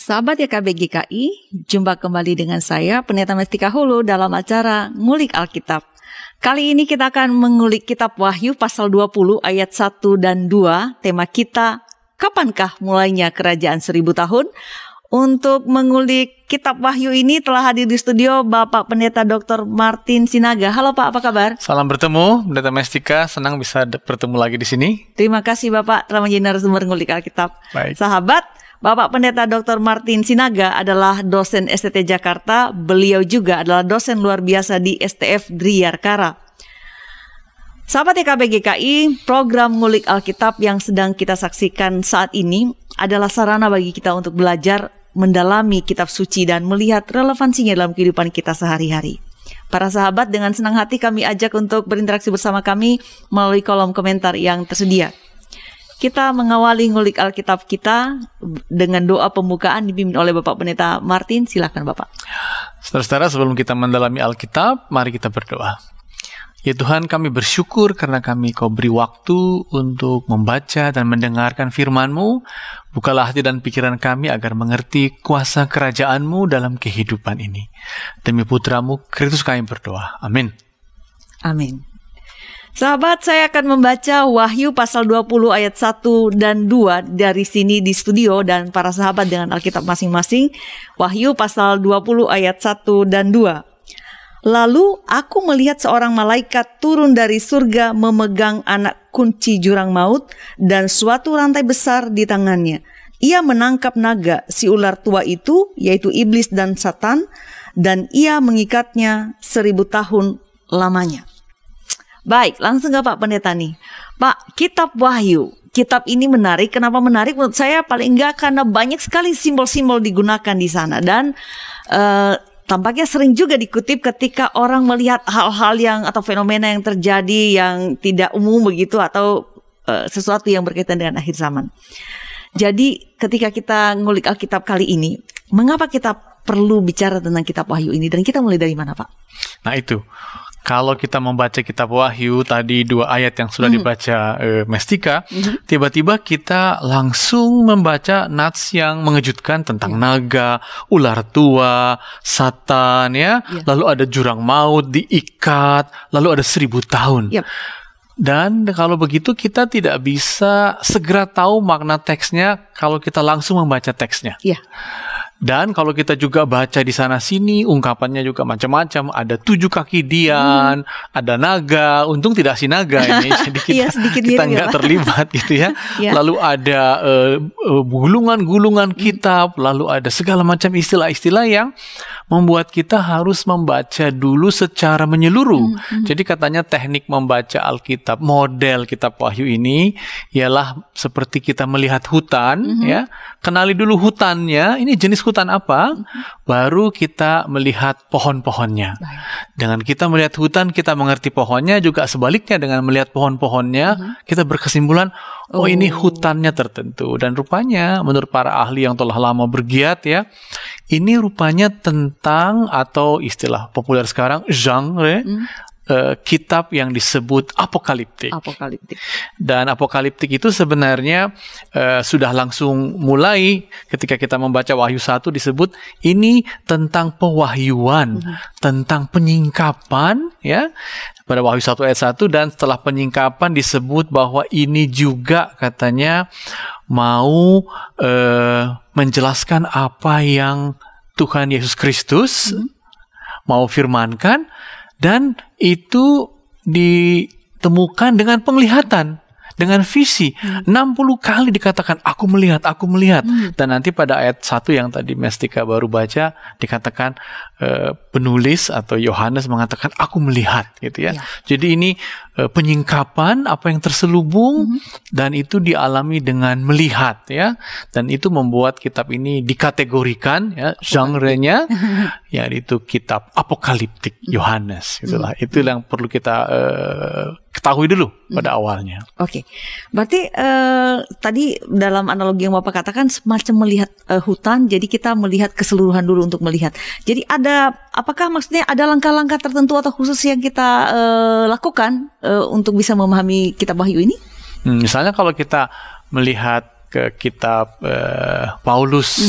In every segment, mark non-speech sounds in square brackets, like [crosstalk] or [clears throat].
Sahabat YKB GKI, jumpa kembali dengan saya, Pendeta Mestika Hulu dalam acara Ngulik Alkitab. Kali ini kita akan mengulik kitab Wahyu pasal 20 ayat 1 dan 2. Tema kita, Kapankah mulainya kerajaan seribu tahun? Untuk mengulik kitab Wahyu ini telah hadir di studio Bapak Pendeta Dr. Martin Sinaga. Halo Pak, apa kabar? Salam bertemu, Pendeta Mestika. Senang bisa bertemu lagi di sini. Terima kasih Bapak telah menjadi narasumber ngulik Alkitab. Baik. Sahabat, Bapak Pendeta Dr. Martin Sinaga adalah dosen STT Jakarta. Beliau juga adalah dosen luar biasa di STF Driyarkara. Sahabat YKB GKI, program Ngulik Alkitab yang sedang kita saksikan saat ini adalah sarana bagi kita untuk belajar mendalami kitab suci dan melihat relevansinya dalam kehidupan kita sehari-hari. Para sahabat dengan senang hati kami ajak untuk berinteraksi bersama kami melalui kolom komentar yang tersedia. Kita mengawali ngulik Alkitab kita dengan doa pembukaan dipimpin oleh Bapak Pendeta Martin. Silakan Bapak. Saudara-saudara, sebelum kita mendalami Alkitab, mari kita berdoa. Ya Tuhan, kami bersyukur karena kami kau beri waktu untuk membaca dan mendengarkan firman-Mu. Bukalah hati dan pikiran kami agar mengerti kuasa kerajaan-Mu dalam kehidupan ini. Demi putramu, Kristus kami berdoa. Amin. Amin. Sahabat, saya akan membaca Wahyu pasal 20 ayat 1 dan 2 dari sini di studio dan para sahabat dengan Alkitab masing-masing. Wahyu pasal 20 ayat 1 dan 2. Lalu aku melihat seorang malaikat turun dari surga memegang anak kunci jurang maut dan suatu rantai besar di tangannya. Ia menangkap naga si ular tua itu, yaitu iblis dan satan, dan ia mengikatnya seribu tahun lamanya. Baik, langsung ke Pak Pendeta nih. Pak, kitab Wahyu. Kitab ini menarik. Kenapa menarik? Menurut saya paling enggak karena banyak sekali simbol-simbol digunakan di sana dan uh, tampaknya sering juga dikutip ketika orang melihat hal-hal yang atau fenomena yang terjadi yang tidak umum begitu atau uh, sesuatu yang berkaitan dengan akhir zaman. Jadi ketika kita ngulik Alkitab kali ini, mengapa kita perlu bicara tentang kitab Wahyu ini dan kita mulai dari mana, Pak? Nah itu, kalau kita membaca kitab Wahyu tadi dua ayat yang sudah dibaca uh, Mestika, tiba-tiba kita langsung membaca nats yang mengejutkan tentang naga, ular tua, satan ya, lalu ada jurang maut diikat, lalu ada seribu tahun. Yap. Dan kalau begitu kita tidak bisa segera tahu makna teksnya kalau kita langsung membaca teksnya. Iya. Dan kalau kita juga baca di sana sini, ungkapannya juga macam-macam. Ada tujuh kaki Dian, ada naga. Untung tidak si naga ini, [laughs] jadi kita Iya, sedikit kita nggak ya. terlibat gitu ya. [laughs] Iya. Lalu ada eh, eh, gulungan-gulungan kitab, lalu ada segala macam istilah-istilah yang membuat kita harus membaca dulu secara menyeluruh. Jadi katanya teknik membaca Alkitab, model kitab Wahyu ini ialah seperti kita melihat hutan, ya. Kenali dulu hutannya, ini jenis hutan apa, baru kita melihat pohon-pohonnya. Dengan kita melihat hutan, kita mengerti pohonnya, juga sebaliknya dengan melihat pohon-pohonnya, kita berkesimpulan, oh ini hutannya tertentu. Dan rupanya menurut para ahli yang telah lama bergiat ya, ini rupanya tentang atau istilah populer sekarang genre eh, kitab yang disebut apokaliptik. Apokaliptik. Dan apokaliptik itu sebenarnya eh, sudah langsung mulai ketika kita membaca Wahyu 1 disebut ini tentang pewahyuan, tentang penyingkapan ya. Pada Wahyu 1 ayat 1 dan setelah penyingkapan disebut bahwa ini juga katanya mau eh, menjelaskan apa yang Tuhan Yesus Kristus mau firmankan dan itu ditemukan dengan penglihatan dengan visi. 60 kali dikatakan aku melihat aku melihat. Dan nanti pada ayat 1 yang tadi Mestika baru baca dikatakan eh, penulis atau Yohanes mengatakan aku melihat gitu ya. Ya. Jadi ini eh, penyingkapan apa yang terselubung dan itu dialami dengan melihat ya. Dan itu membuat kitab ini dikategorikan ya genrenya [laughs] ya itu kitab apokaliptik Yohanes itulah. Itu yang perlu kita eh, ketahui dulu pada awalnya. Oke, berarti eh, tadi dalam analogi yang bapak katakan semacam melihat eh, hutan, jadi kita melihat keseluruhan dulu untuk melihat. Jadi ada, apakah maksudnya ada langkah-langkah tertentu atau khusus yang kita eh, lakukan eh, untuk bisa memahami kitab Wahyu ini? Hmm, misalnya kalau kita melihat ke kitab eh, Paulus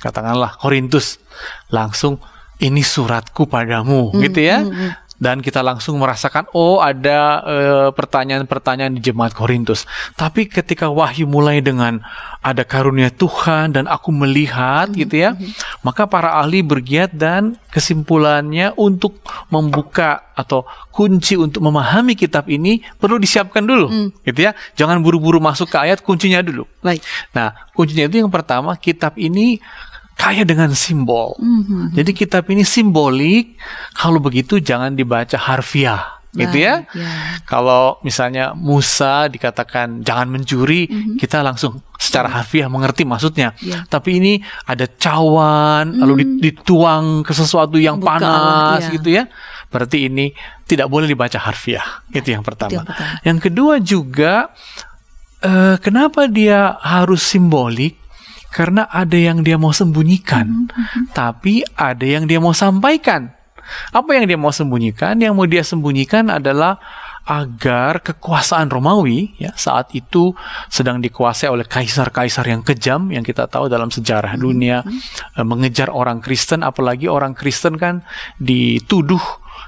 katakanlah Korintus, langsung ini suratku padamu, Hmm, gitu ya. hmm, hmm. Dan kita langsung merasakan, oh ada eh, pertanyaan-pertanyaan di jemaat Korintus. Tapi ketika wahyu mulai dengan ada karunia Tuhan dan aku melihat, gitu ya, maka para ahli bergiat dan kesimpulannya untuk membuka atau kunci untuk memahami kitab ini perlu disiapkan dulu, gitu ya. Jangan buru-buru masuk ke ayat kuncinya dulu. Baik. Nah, kuncinya itu yang pertama, kitab ini kaya dengan simbol. Mhm. Jadi kitab ini simbolik. Kalau begitu jangan dibaca harfiah, gitu ya. Baik, ya. Kalau misalnya Musa dikatakan jangan mencuri, kita langsung secara harfiah mengerti maksudnya. Ya. Tapi ini ada cawan, lalu dit- dituang ke sesuatu yang Buka, panas, ya. gitu ya. Berarti ini tidak boleh dibaca harfiah. Itu yang pertama. yang pertama. Yang kedua juga, eh, kenapa dia harus simbolik? Karena ada yang dia mau sembunyikan, tapi ada yang dia mau sampaikan. Apa yang dia mau sembunyikan? Yang mau dia sembunyikan adalah agar kekuasaan Romawi ya saat itu sedang dikuasai oleh kaisar-kaisar yang kejam yang kita tahu dalam sejarah dunia eh, mengejar orang Kristen apalagi orang Kristen kan dituduh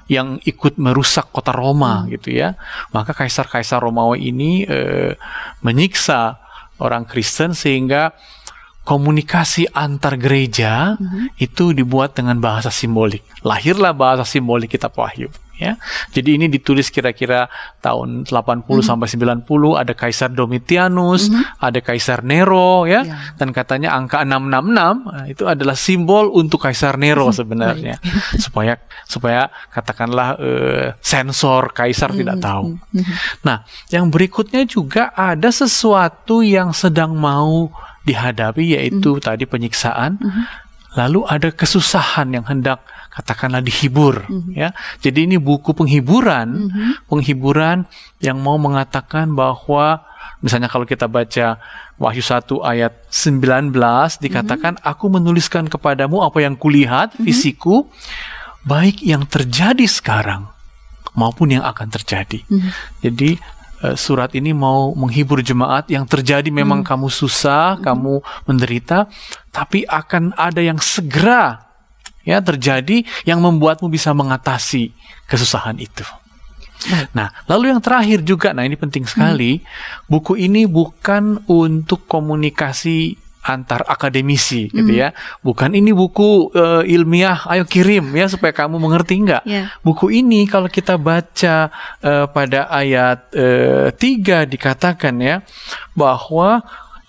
yang ikut merusak kota Roma gitu ya maka kaisar-kaisar Romawi ini eh, menyiksa orang Kristen sehingga komunikasi antar gereja itu dibuat dengan bahasa simbolik. Lahirlah bahasa simbolik kitab Wahyu ya. Jadi ini ditulis kira-kira tahun 80 sampai 90 ada Kaisar Domitianus, ada Kaisar Nero ya Ya. dan katanya angka 666 nah, itu adalah simbol untuk Kaisar Nero sebenarnya. [laughs] supaya supaya katakanlah eh, sensor kaisar tidak tahu. Nah, yang berikutnya juga ada sesuatu yang sedang mau dihadapi yaitu tadi penyiksaan. Lalu ada kesusahan yang hendak katakanlah dihibur ya. Jadi ini buku penghiburan, penghiburan yang mau mengatakan bahwa misalnya kalau kita baca Wahyu 1 ayat 19 dikatakan aku menuliskan kepadamu apa yang kulihat fisiku baik yang terjadi sekarang maupun yang akan terjadi. Jadi eh, surat ini mau menghibur jemaat yang terjadi memang kamu susah, kamu menderita, tapi akan ada yang segera ya terjadi yang membuatmu bisa mengatasi kesusahan itu. Nah, lalu yang terakhir juga, nah ini penting sekali, buku ini bukan untuk komunikasi antar akademisi gitu ya. Bukan ini buku eh, ilmiah, ayo kirim ya supaya kamu mengerti enggak. Ya. Buku ini kalau kita baca eh, pada ayat eh, 3 dikatakan ya bahwa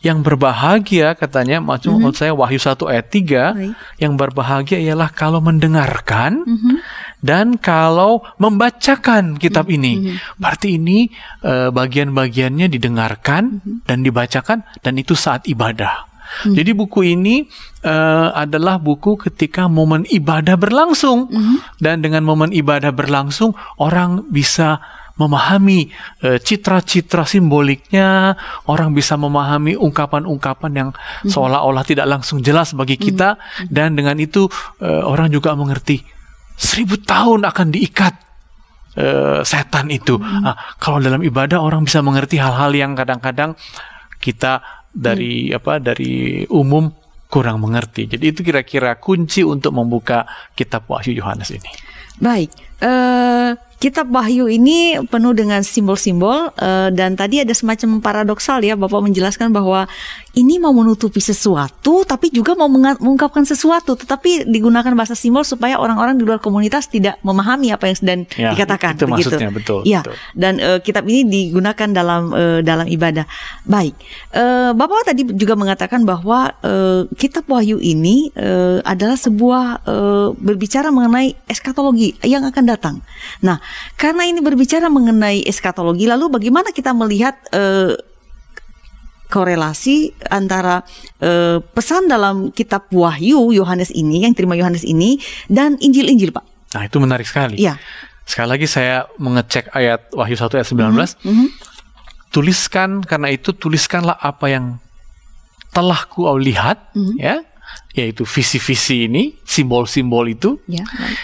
yang berbahagia katanya maksud maksud saya Wahyu 1 ayat 3 Baik. yang berbahagia ialah kalau mendengarkan Mhm. dan kalau membacakan kitab ini. Berarti ini eh, bagian-bagiannya didengarkan dan dibacakan dan itu saat ibadah. Jadi buku ini eh, adalah buku ketika momen ibadah berlangsung. Dan dengan momen ibadah berlangsung orang bisa memahami eh, citra-citra simboliknya, orang bisa memahami ungkapan-ungkapan yang seolah-olah tidak langsung jelas bagi kita. Dan dengan itu eh, orang juga mengerti seribu tahun akan diikat eh, setan itu. Ah, kalau dalam ibadah orang bisa mengerti hal-hal yang kadang-kadang kita dari apa dari umum kurang mengerti. Jadi itu kira-kira kunci untuk membuka kitab Wahyu Yohanes ini. Baik, eh, kitab Wahyu ini penuh dengan simbol-simbol eh, dan tadi ada semacam paradoksal ya, Bapak menjelaskan bahwa ini mau menutupi sesuatu, tapi juga mau mengungkapkan sesuatu, tetapi digunakan bahasa simbol supaya orang-orang di luar komunitas tidak memahami apa yang sedang Ya, dikatakan. itu begitu. maksudnya, betul, Ya, betul. dan eh, kitab ini digunakan dalam eh, dalam ibadah. Baik, Eh, Bapak tadi juga mengatakan bahwa eh, kitab Wahyu ini eh, adalah sebuah eh, berbicara mengenai eskatologi yang akan datang. Nah, karena ini berbicara mengenai eskatologi, lalu bagaimana kita melihat eh, korelasi antara eh, pesan dalam kitab Wahyu Yohanes ini yang terima Yohanes ini dan Injil-Injil, Pak? Nah, itu menarik sekali. Iya. Sekali lagi saya mengecek ayat Wahyu 1 ayat 19. Mhm. Tuliskan karena itu tuliskanlah apa yang telah ku lihat Mhm. ya, yaitu visi-visi ini, simbol-simbol itu Ya, baik.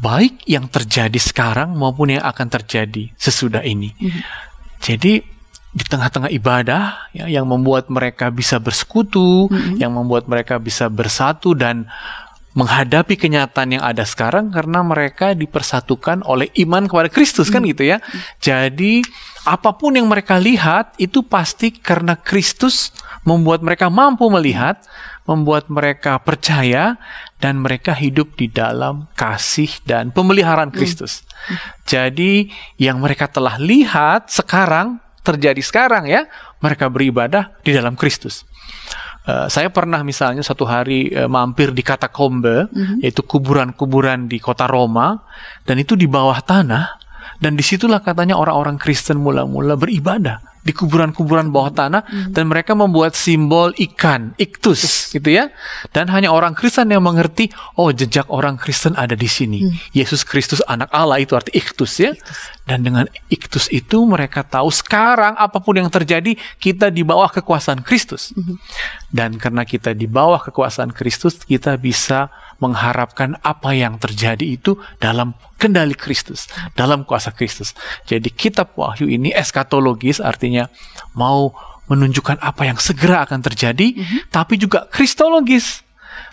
Baik yang terjadi sekarang maupun yang akan terjadi sesudah ini. Mhm. Jadi di tengah-tengah ibadah ya, yang membuat mereka bisa bersekutu, mm-hmm. yang membuat mereka bisa bersatu dan menghadapi kenyataan yang ada sekarang karena mereka dipersatukan oleh iman kepada Kristus kan gitu ya. Jadi apa pun yang mereka lihat itu pasti karena Kristus membuat mereka mampu melihat, membuat mereka percaya dan mereka hidup di dalam kasih dan pemeliharaan Kristus. Jadi yang mereka telah lihat sekarang terjadi sekarang ya, mereka beribadah di dalam Kristus. Uh, saya pernah misalnya satu hari uh, mampir di katakombe, mm-hmm. yaitu kuburan-kuburan di kota Roma, dan itu di bawah tanah, dan di situlah katanya orang-orang Kristen mula-mula beribadah di kuburan-kuburan bawah tanah hmm. dan mereka membuat simbol ikan, iktus gitu ya. Dan hanya orang Kristen yang mengerti, oh jejak orang Kristen ada di sini. Hmm. Yesus Kristus anak Allah itu arti iktus ya. Iktus. Dan dengan iktus itu mereka tahu sekarang apa pun yang terjadi kita di bawah kekuasaan Kristus. Hmm. Dan karena kita di bawah kekuasaan Kristus, kita bisa mengharapkan apa yang terjadi itu dalam kendali Kristus, dalam kuasa Kristus. Jadi kitab Wahyu ini eskatologis artinya mau menunjukkan apa yang segera akan terjadi, mm -hmm. tapi juga kristologis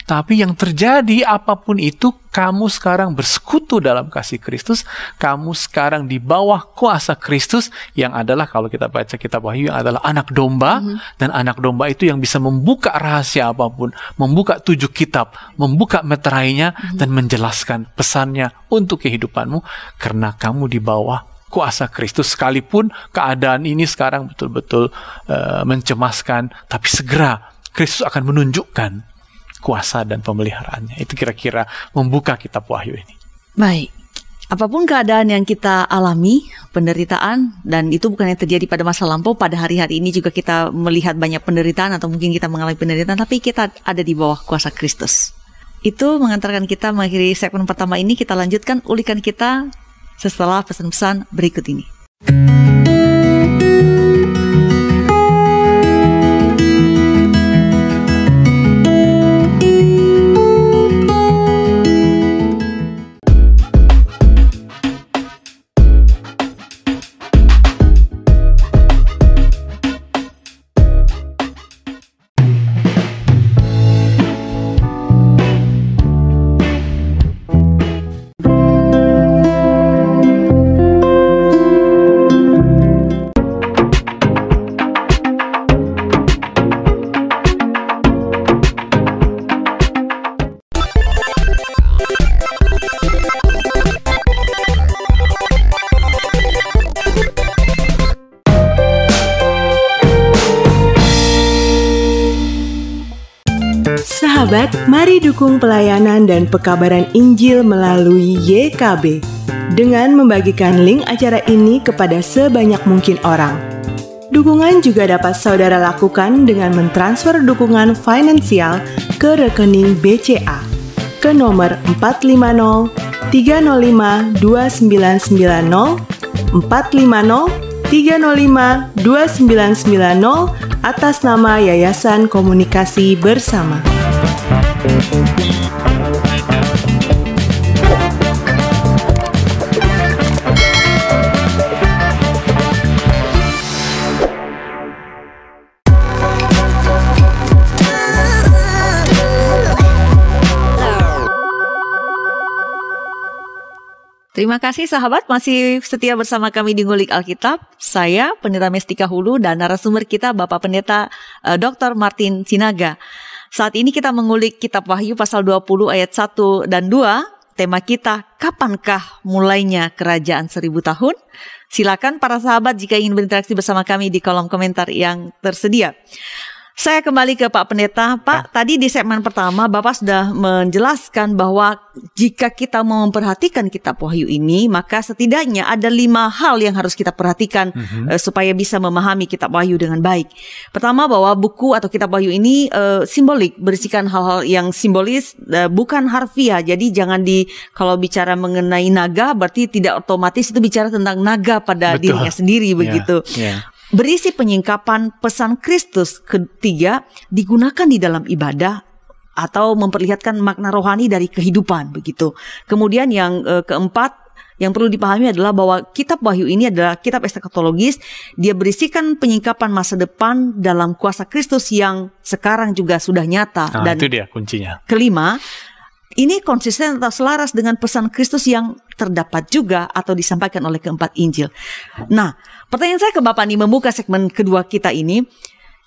tapi yang terjadi apa pun itu, kamu sekarang bersekutu dalam kasih Kristus, kamu sekarang di bawah kuasa Kristus yang adalah kalau kita baca kitab Wahyu yang adalah anak domba mm -hmm. dan anak domba itu yang bisa membuka rahasia apa pun, membuka tujuh kitab, membuka meterainya mm -hmm. dan menjelaskan pesannya untuk kehidupanmu karena kamu di bawah kuasa Kristus sekalipun keadaan ini sekarang betul-betul uh, mencemaskan tapi segera Kristus akan menunjukkan kuasa dan pemeliharaannya. Itu kira-kira membuka kitab Wahyu ini. Baik. Apa pun keadaan yang kita alami, penderitaan, dan itu bukan yang terjadi pada masa lampau, pada hari-hari ini juga kita melihat banyak penderitaan atau mungkin kita mengalami penderitaan, tapi kita ada di bawah kuasa Kristus. Itu mengantarkan kita mengakhiri segmen pertama ini, kita lanjutkan ulikan kita setelah pesan-pesan berikut ini. Mari dukung pelayanan dan pekabaran Injil melalui YKB dengan membagikan link acara ini kepada sebanyak mungkin orang. Dukungan juga dapat saudara lakukan dengan mentransfer dukungan finansial ke rekening BCA ke nomor 450 305 2990 450 305 2990 atas nama Yayasan Komunikasi Bersama. Terima kasih sahabat masih setia bersama kami di Ngulik Alkitab. Saya Pendeta Mestika Hulu dan narasumber kita Bapak Pendeta uh, eh, Dr. Martin Sinaga. Saat ini kita mengulik kitab Wahyu pasal 20 ayat 1 dan 2. Tema kita, kapankah mulainya kerajaan seribu tahun? Silakan para sahabat jika ingin berinteraksi bersama kami di kolom komentar yang tersedia. Saya kembali ke Pak Pendeta. Pak, ya. tadi di segmen pertama Bapak sudah menjelaskan bahwa jika kita mau memperhatikan kitab Wahyu ini, maka setidaknya ada lima hal yang harus kita perhatikan mm-hmm. uh, supaya bisa memahami kitab Wahyu dengan baik. Pertama, bahwa buku atau kitab Wahyu ini uh, simbolik, berisikan hal-hal yang simbolis, uh, bukan harfiah. Jadi jangan di kalau bicara mengenai naga, berarti tidak otomatis itu bicara tentang naga pada Betul. dirinya sendiri yeah. begitu. Yeah berisi penyingkapan pesan Kristus ketiga digunakan di dalam ibadah atau memperlihatkan makna rohani dari kehidupan begitu. Kemudian yang e, keempat yang perlu dipahami adalah bahwa kitab Wahyu ini adalah kitab eskatologis. Dia berisikan penyingkapan masa depan dalam kuasa Kristus yang sekarang juga sudah nyata. Nah, Dan itu dia kuncinya. kelima, ini konsisten atau selaras dengan pesan Kristus yang terdapat juga atau disampaikan oleh keempat Injil. Nah, pertanyaan saya ke Bapak nih membuka segmen kedua kita ini.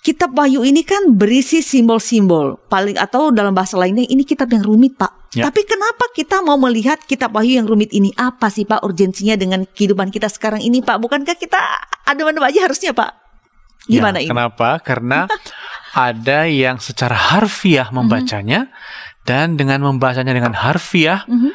Kitab Wahyu ini kan berisi simbol-simbol, paling atau dalam bahasa lainnya ini kitab yang rumit, Pak. Ya. Tapi kenapa kita mau melihat kitab Wahyu yang rumit ini? Apa sih, Pak, urgensinya dengan kehidupan kita sekarang ini, Pak? Bukankah kita adem-adem aja harusnya, Pak? Gimana Ya, ini? Kenapa? Karena [laughs] ada yang secara harfiah membacanya dan dengan membacanya dengan harfiah Mhm.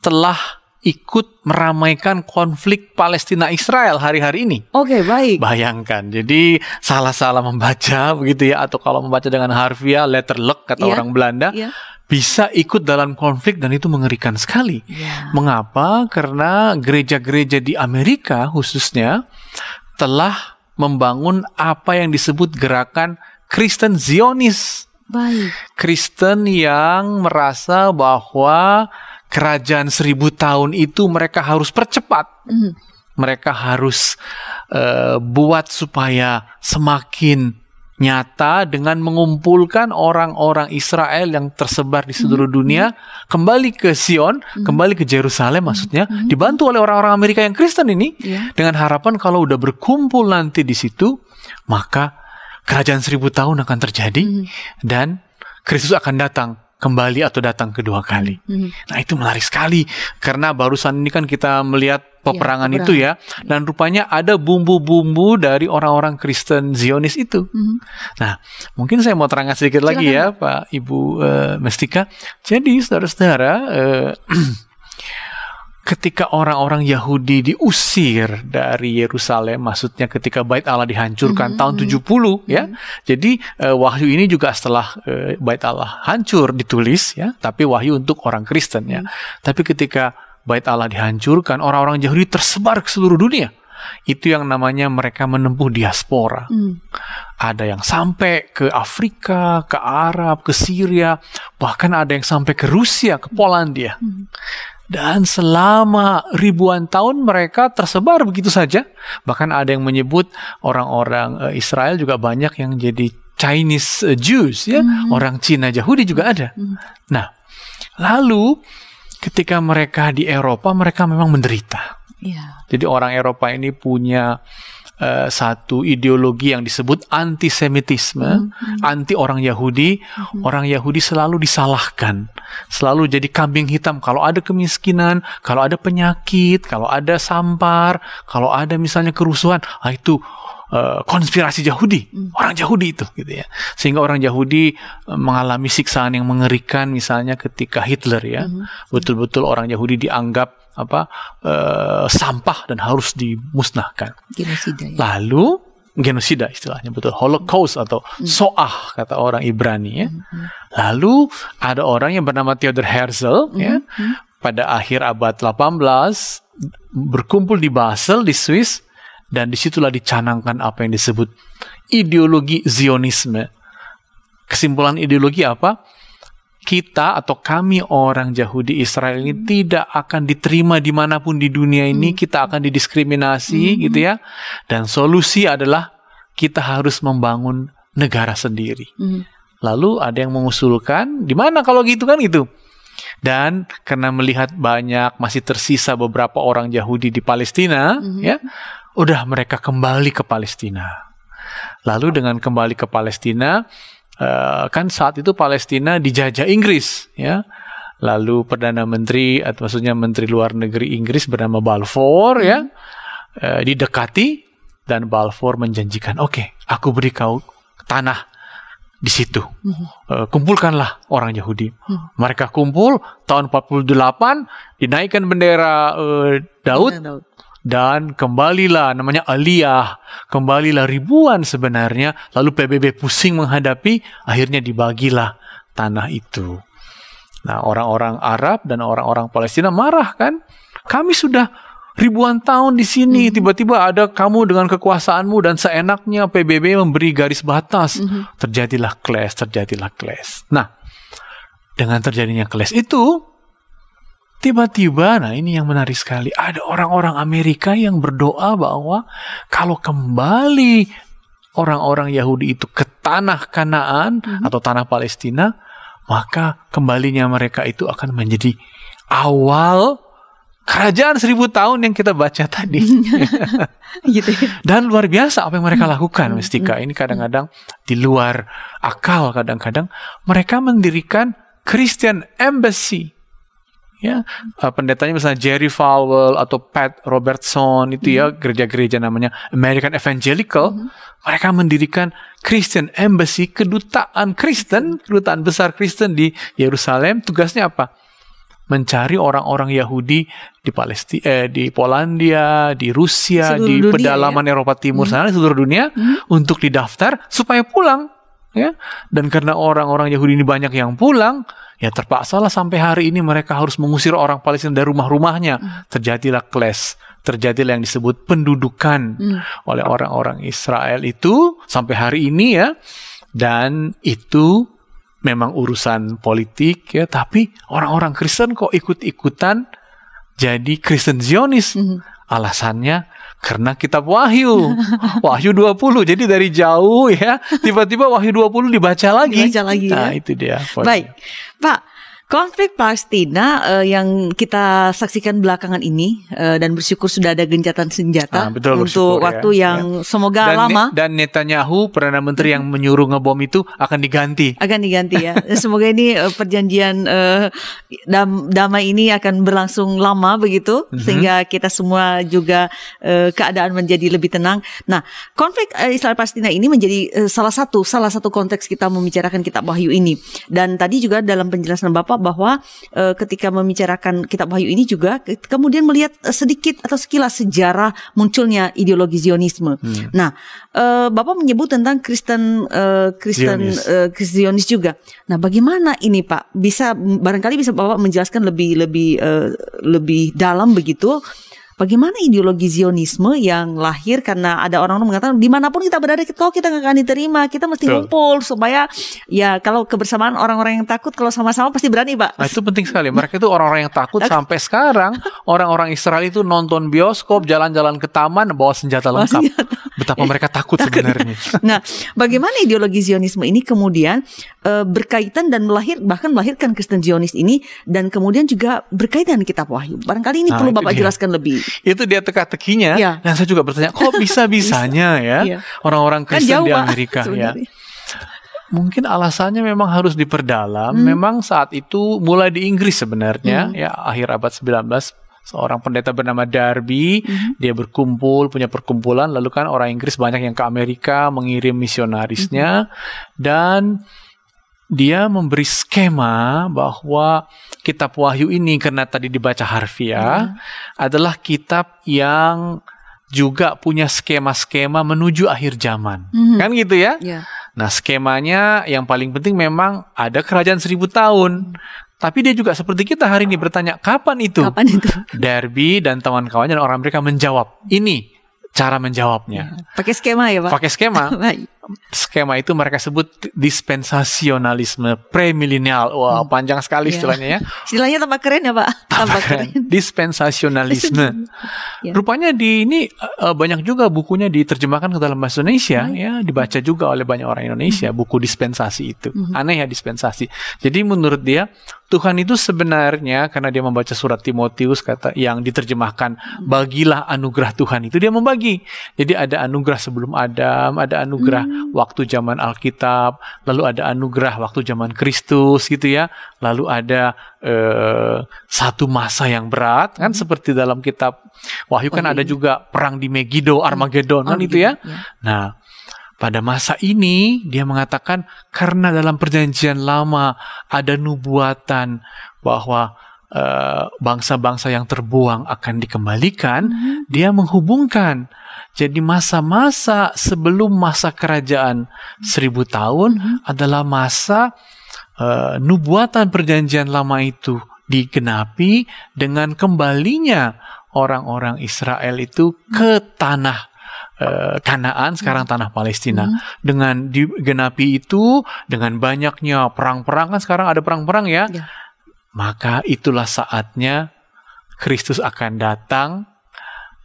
telah ikut meramaikan konflik Palestina Israel hari-hari ini. Oke, baik. Bayangkan, jadi salah-salah membaca [laughs] begitu ya, atau kalau membaca dengan harfiah, letter luck kata Iya, orang Belanda, iya. bisa ikut dalam konflik dan itu mengerikan sekali. Iya. Mengapa? Karena gereja-gereja di Amerika khususnya telah membangun apa yang disebut gerakan Kristen Zionis. Baik. Kristen yang merasa bahwa kerajaan seribu tahun itu mereka harus percepat. Mhm. Mereka harus eh, buat supaya semakin nyata dengan mengumpulkan orang-orang Israel yang tersebar di seluruh dunia kembali ke Sion, kembali ke Yerusalem maksudnya, dibantu oleh orang-orang Amerika yang Kristen ini Iya. dengan harapan kalau udah berkumpul nanti di situ, maka kerajaan seribu tahun akan terjadi dan Kristus akan datang kembali atau datang kedua kali. Mhm. Nah itu menarik sekali karena barusan ini kan kita melihat peperangan peperangan. itu ya dan rupanya ada bumbu-bumbu dari orang-orang Kristen Zionis itu. Mhm. Nah mungkin saya mau terangkan sedikit lagi ya Pak Ibu eh, Mestika. Jadi saudara-saudara eh, [clears throat] ketika orang-orang Yahudi diusir dari Yerusalem, maksudnya ketika Bait Allah dihancurkan tahun 70 ya. Jadi eh, wahyu ini juga setelah eh, Bait Allah hancur ditulis ya, tapi wahyu untuk orang Kristen ya. Tapi ketika Bait Allah dihancurkan, orang-orang Yahudi tersebar ke seluruh dunia. Itu yang namanya mereka menempuh diaspora. Mhm. Ada yang sampai ke Afrika, ke Arab, ke Syria, bahkan ada yang sampai ke Rusia, ke Polandia. Dan selama ribuan tahun mereka tersebar begitu saja. Bahkan ada yang menyebut orang-orang eh, Israel juga banyak yang jadi Chinese eh, Jews ya, orang Cina Yahudi juga ada. Nah, lalu ketika mereka di Eropa mereka memang menderita. Iya. Jadi orang Eropa ini punya eh, satu ideologi yang disebut antisemitisme, anti orang Yahudi. Orang Yahudi selalu disalahkan, selalu jadi kambing hitam. Kalau ada kemiskinan, kalau ada penyakit, kalau ada sampar, kalau ada misalnya kerusuhan, ah itu eh, konspirasi Yahudi, orang Yahudi itu, gitu ya. Sehingga orang Yahudi eh, mengalami siksaan yang mengerikan, misalnya ketika Hitler ya, betul-betul orang Yahudi dianggap apa eh, sampah dan harus dimusnahkan. Genosida ya. Lalu genosida istilahnya betul Holocaust atau soah kata orang Ibrani ya. Lalu ada orang yang bernama Theodor Herzl ya pada akhir abad 18 berkumpul di Basel di Swiss dan di situlah dicanangkan apa yang disebut ideologi Zionisme. Kesimpulan ideologi apa? Kita atau kami orang Yahudi Israel ini tidak akan diterima di mana pun di dunia ini. Kita akan didiskriminasi gitu ya. Dan solusi adalah kita harus membangun negara sendiri. Mhm. Lalu ada yang mengusulkan, di mana kalau gitu kan gitu. Dan karena melihat banyak masih tersisa beberapa orang Yahudi di Palestina, ya, udah mereka kembali ke Palestina. Lalu dengan kembali ke Palestina, eh, kan saat itu Palestina dijajah Inggris, ya. Lalu perdana menteri atau maksudnya menteri luar negeri Inggris bernama Balfour, ya, eh, didekati dan Balfour menjanjikan, oke, aku beri kau tanah di situ. Eh, kumpulkanlah orang Yahudi. Mereka kumpul tahun 48 dinaikkan bendera eh, Daud Daud. Dan kembalilah namanya aliyah, kembalilah ribuan sebenarnya lalu PBB pusing menghadapi akhirnya dibagilah tanah itu. Nah, orang-orang Arab dan orang-orang Palestina marah kan? Kami sudah ribuan tahun di sini, tiba-tiba ada kamu dengan kekuasaanmu dan seenaknya PBB memberi garis batas. Terjadilah clash, terjadilah clash. Nah, dengan terjadinya clash itu tiba-tiba, nah ini yang menarik sekali, ada orang-orang Amerika yang berdoa bahwa kalau kembali orang-orang Yahudi itu ke tanah Kanaan Mhm. atau tanah Palestina, maka kembalinya mereka itu akan menjadi awal kerajaan seribu tahun yang kita baca tadi. [laughs] gitu ya. Dan luar biasa apa yang mereka lakukan, Hmm, Mestika. Ini kadang-kadang di luar akal, kadang-kadang mereka mendirikan Christian Embassy. Ya, uh, pendetanya misalnya Jerry Falwell atau Pat Robertson itu ya Hmm. gereja-gereja namanya American Evangelical, mereka mendirikan Christian Embassy, kedutaan Kristen, kedutaan besar Kristen di Yerusalem. Tugasnya apa? Mencari orang-orang Yahudi di Palestina, eh, di Polandia, di Rusia, Seluruh di dunia, pedalaman Eropa Timur sana, di seluruh dunia untuk didaftar supaya pulang. Ya, dan karena orang-orang Yahudi ini banyak yang pulang, ya terpaksalah sampai hari ini mereka harus mengusir orang Palestina dari rumah-rumahnya. Terjadilah clash, terjadilah yang disebut pendudukan oleh orang-orang Israel itu sampai hari ini ya. Dan itu memang urusan politik ya, tapi orang-orang Kristen kok ikut-ikutan jadi Kristen Zionis. Alasannya karena kitab Wahyu. [laughs] Wahyu 20. Jadi dari jauh ya, tiba-tiba Wahyu 20 dibaca lagi. Dibaca lagi, Nah, ya. itu dia. poinnya. Baik, Pak. Konflik Palestina eh, yang kita saksikan belakangan ini eh, dan bersyukur sudah ada gencatan senjata Ah, betul, untuk bersyukur, ya. waktu yang semoga Dan, lama dan Netanyahu, Perdana Menteri yang menyuruh ngebom itu akan diganti. akan diganti ya. [laughs] Semoga ini eh, perjanjian eh, dam- damai ini akan berlangsung lama begitu Mhm. sehingga kita semua juga eh, keadaan menjadi lebih tenang. Nah, konflik eh, Israel Palestina ini menjadi eh, salah satu salah satu konteks kita membicarakan kitab Wahyu ini. Dan tadi juga dalam penjelasan Bapak bahwa eh, ketika membicarakan kitab Wahyu ini juga ke- kemudian melihat eh, sedikit atau sekilas sejarah munculnya ideologi Zionisme. Hmm. Nah, eh, Bapak menyebut tentang Kristen eh, Kristen Zionis. eh, Kristianis juga. Nah, bagaimana ini Pak? Bisa barangkali bisa Bapak menjelaskan lebih lebih eh, lebih dalam begitu. Bagaimana ideologi Zionisme yang lahir karena ada orang-orang mengatakan di mana pun kita berada, kalau kita nggak akan diterima, kita mesti Betul. ngumpul supaya ya kalau kebersamaan orang-orang yang takut kalau sama-sama pasti berani, Pak. Nah, itu penting sekali. Mereka itu orang-orang yang takut sampai sekarang. Orang-orang Israel itu nonton bioskop, jalan-jalan ke taman, bawa senjata Bawa lengkap. senjata. Betapa mereka takut sebenarnya. [laughs] Nah, bagaimana ideologi Zionisme ini kemudian eh, berkaitan dan melahir bahkan melahirkan Kristen Zionis ini dan kemudian juga berkaitan dengan kitab Wahyu. Barangkali ini Nah, perlu Bapak dia. jelaskan lebih. itu dia teka-tekinya. Iya. Dan saya juga bertanya, kok [laughs] bisa-bisanya ya Iya. orang-orang Kan Kristen jauh, di Amerika ya. Mungkin alasannya memang harus diperdalam. Hmm. Memang saat itu mulai di Inggris sebenarnya Hmm. ya akhir abad 19 seorang pendeta bernama Darby Hmm. dia berkumpul punya perkumpulan lalu kan orang Inggris banyak yang ke Amerika mengirim misionarisnya dan dia memberi skema bahwa kitab Wahyu ini karena tadi dibaca harfiah adalah kitab yang juga punya skema-skema menuju akhir zaman. Mhm. Kan gitu ya? Ya. Nah, skemanya yang paling penting memang ada kerajaan seribu tahun. Tapi dia juga seperti kita hari ini bertanya, kapan itu? Kapan itu? [laughs] Derby dan kawan-kawannya dan orang mereka menjawab. Ini cara menjawabnya. Pakai skema ya, Pak? Pakai skema. [laughs] Skema itu mereka sebut dispensasionalisme premilenial. Wah, panjang sekali Iya. istilahnya ya. Istilahnya tambah keren ya, Pak? Tambah keren. Dispensasionalisme. [laughs] Ya. Rupanya di ini eh, banyak juga bukunya diterjemahkan ke dalam bahasa Indonesia ya, dibaca juga oleh banyak orang Indonesia buku dispensasi itu. Aneh ya dispensasi. Jadi menurut dia Tuhan itu sebenarnya karena dia membaca surat Timotius kata yang diterjemahkan bagilah anugerah Tuhan itu dia membagi. Jadi ada anugerah sebelum Adam, ada anugerah waktu zaman Alkitab, lalu ada anugerah waktu zaman Kristus gitu ya. Lalu ada eh, satu masa yang berat kan seperti dalam kitab Wahyu kan ada juga perang di Megiddo, Armageddon kan Oh, itu ya. iya. Nah, pada masa ini dia mengatakan karena dalam perjanjian lama ada nubuatan bahwa eh, bangsa-bangsa yang terbuang akan dikembalikan, dia menghubungkan. Jadi masa-masa sebelum masa kerajaan seribu tahun adalah masa eh, nubuatan perjanjian lama itu digenapi dengan kembalinya orang-orang Israel itu ke tanah eh, Kanaan sekarang tanah Palestina. Dengan digenapi itu dengan banyaknya perang-perang kan sekarang ada perang-perang ya. Ya. maka itulah saatnya Kristus akan datang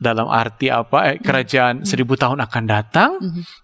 dalam arti apa eh, kerajaan seribu tahun akan datang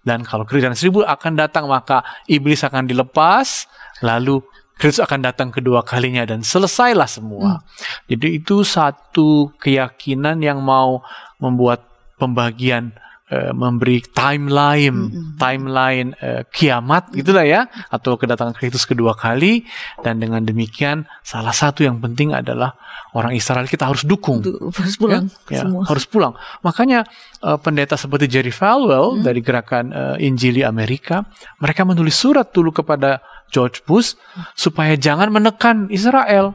dan kalau kerajaan seribu akan datang maka iblis akan dilepas lalu Kristus akan datang kedua kalinya dan selesailah semua. Jadi itu satu keyakinan yang mau membuat pembagian eh, memberi timeline timeline eh, kiamat gitulah ya atau kedatangan Kristus kedua kali dan dengan demikian salah satu yang penting adalah orang Israel kita harus dukung harus pulang ya, semua. harus pulang. Makanya eh, pendeta seperti Jerry Falwell dari gerakan eh, Injili Amerika, mereka menulis surat dulu kepada George Bush supaya jangan menekan Israel.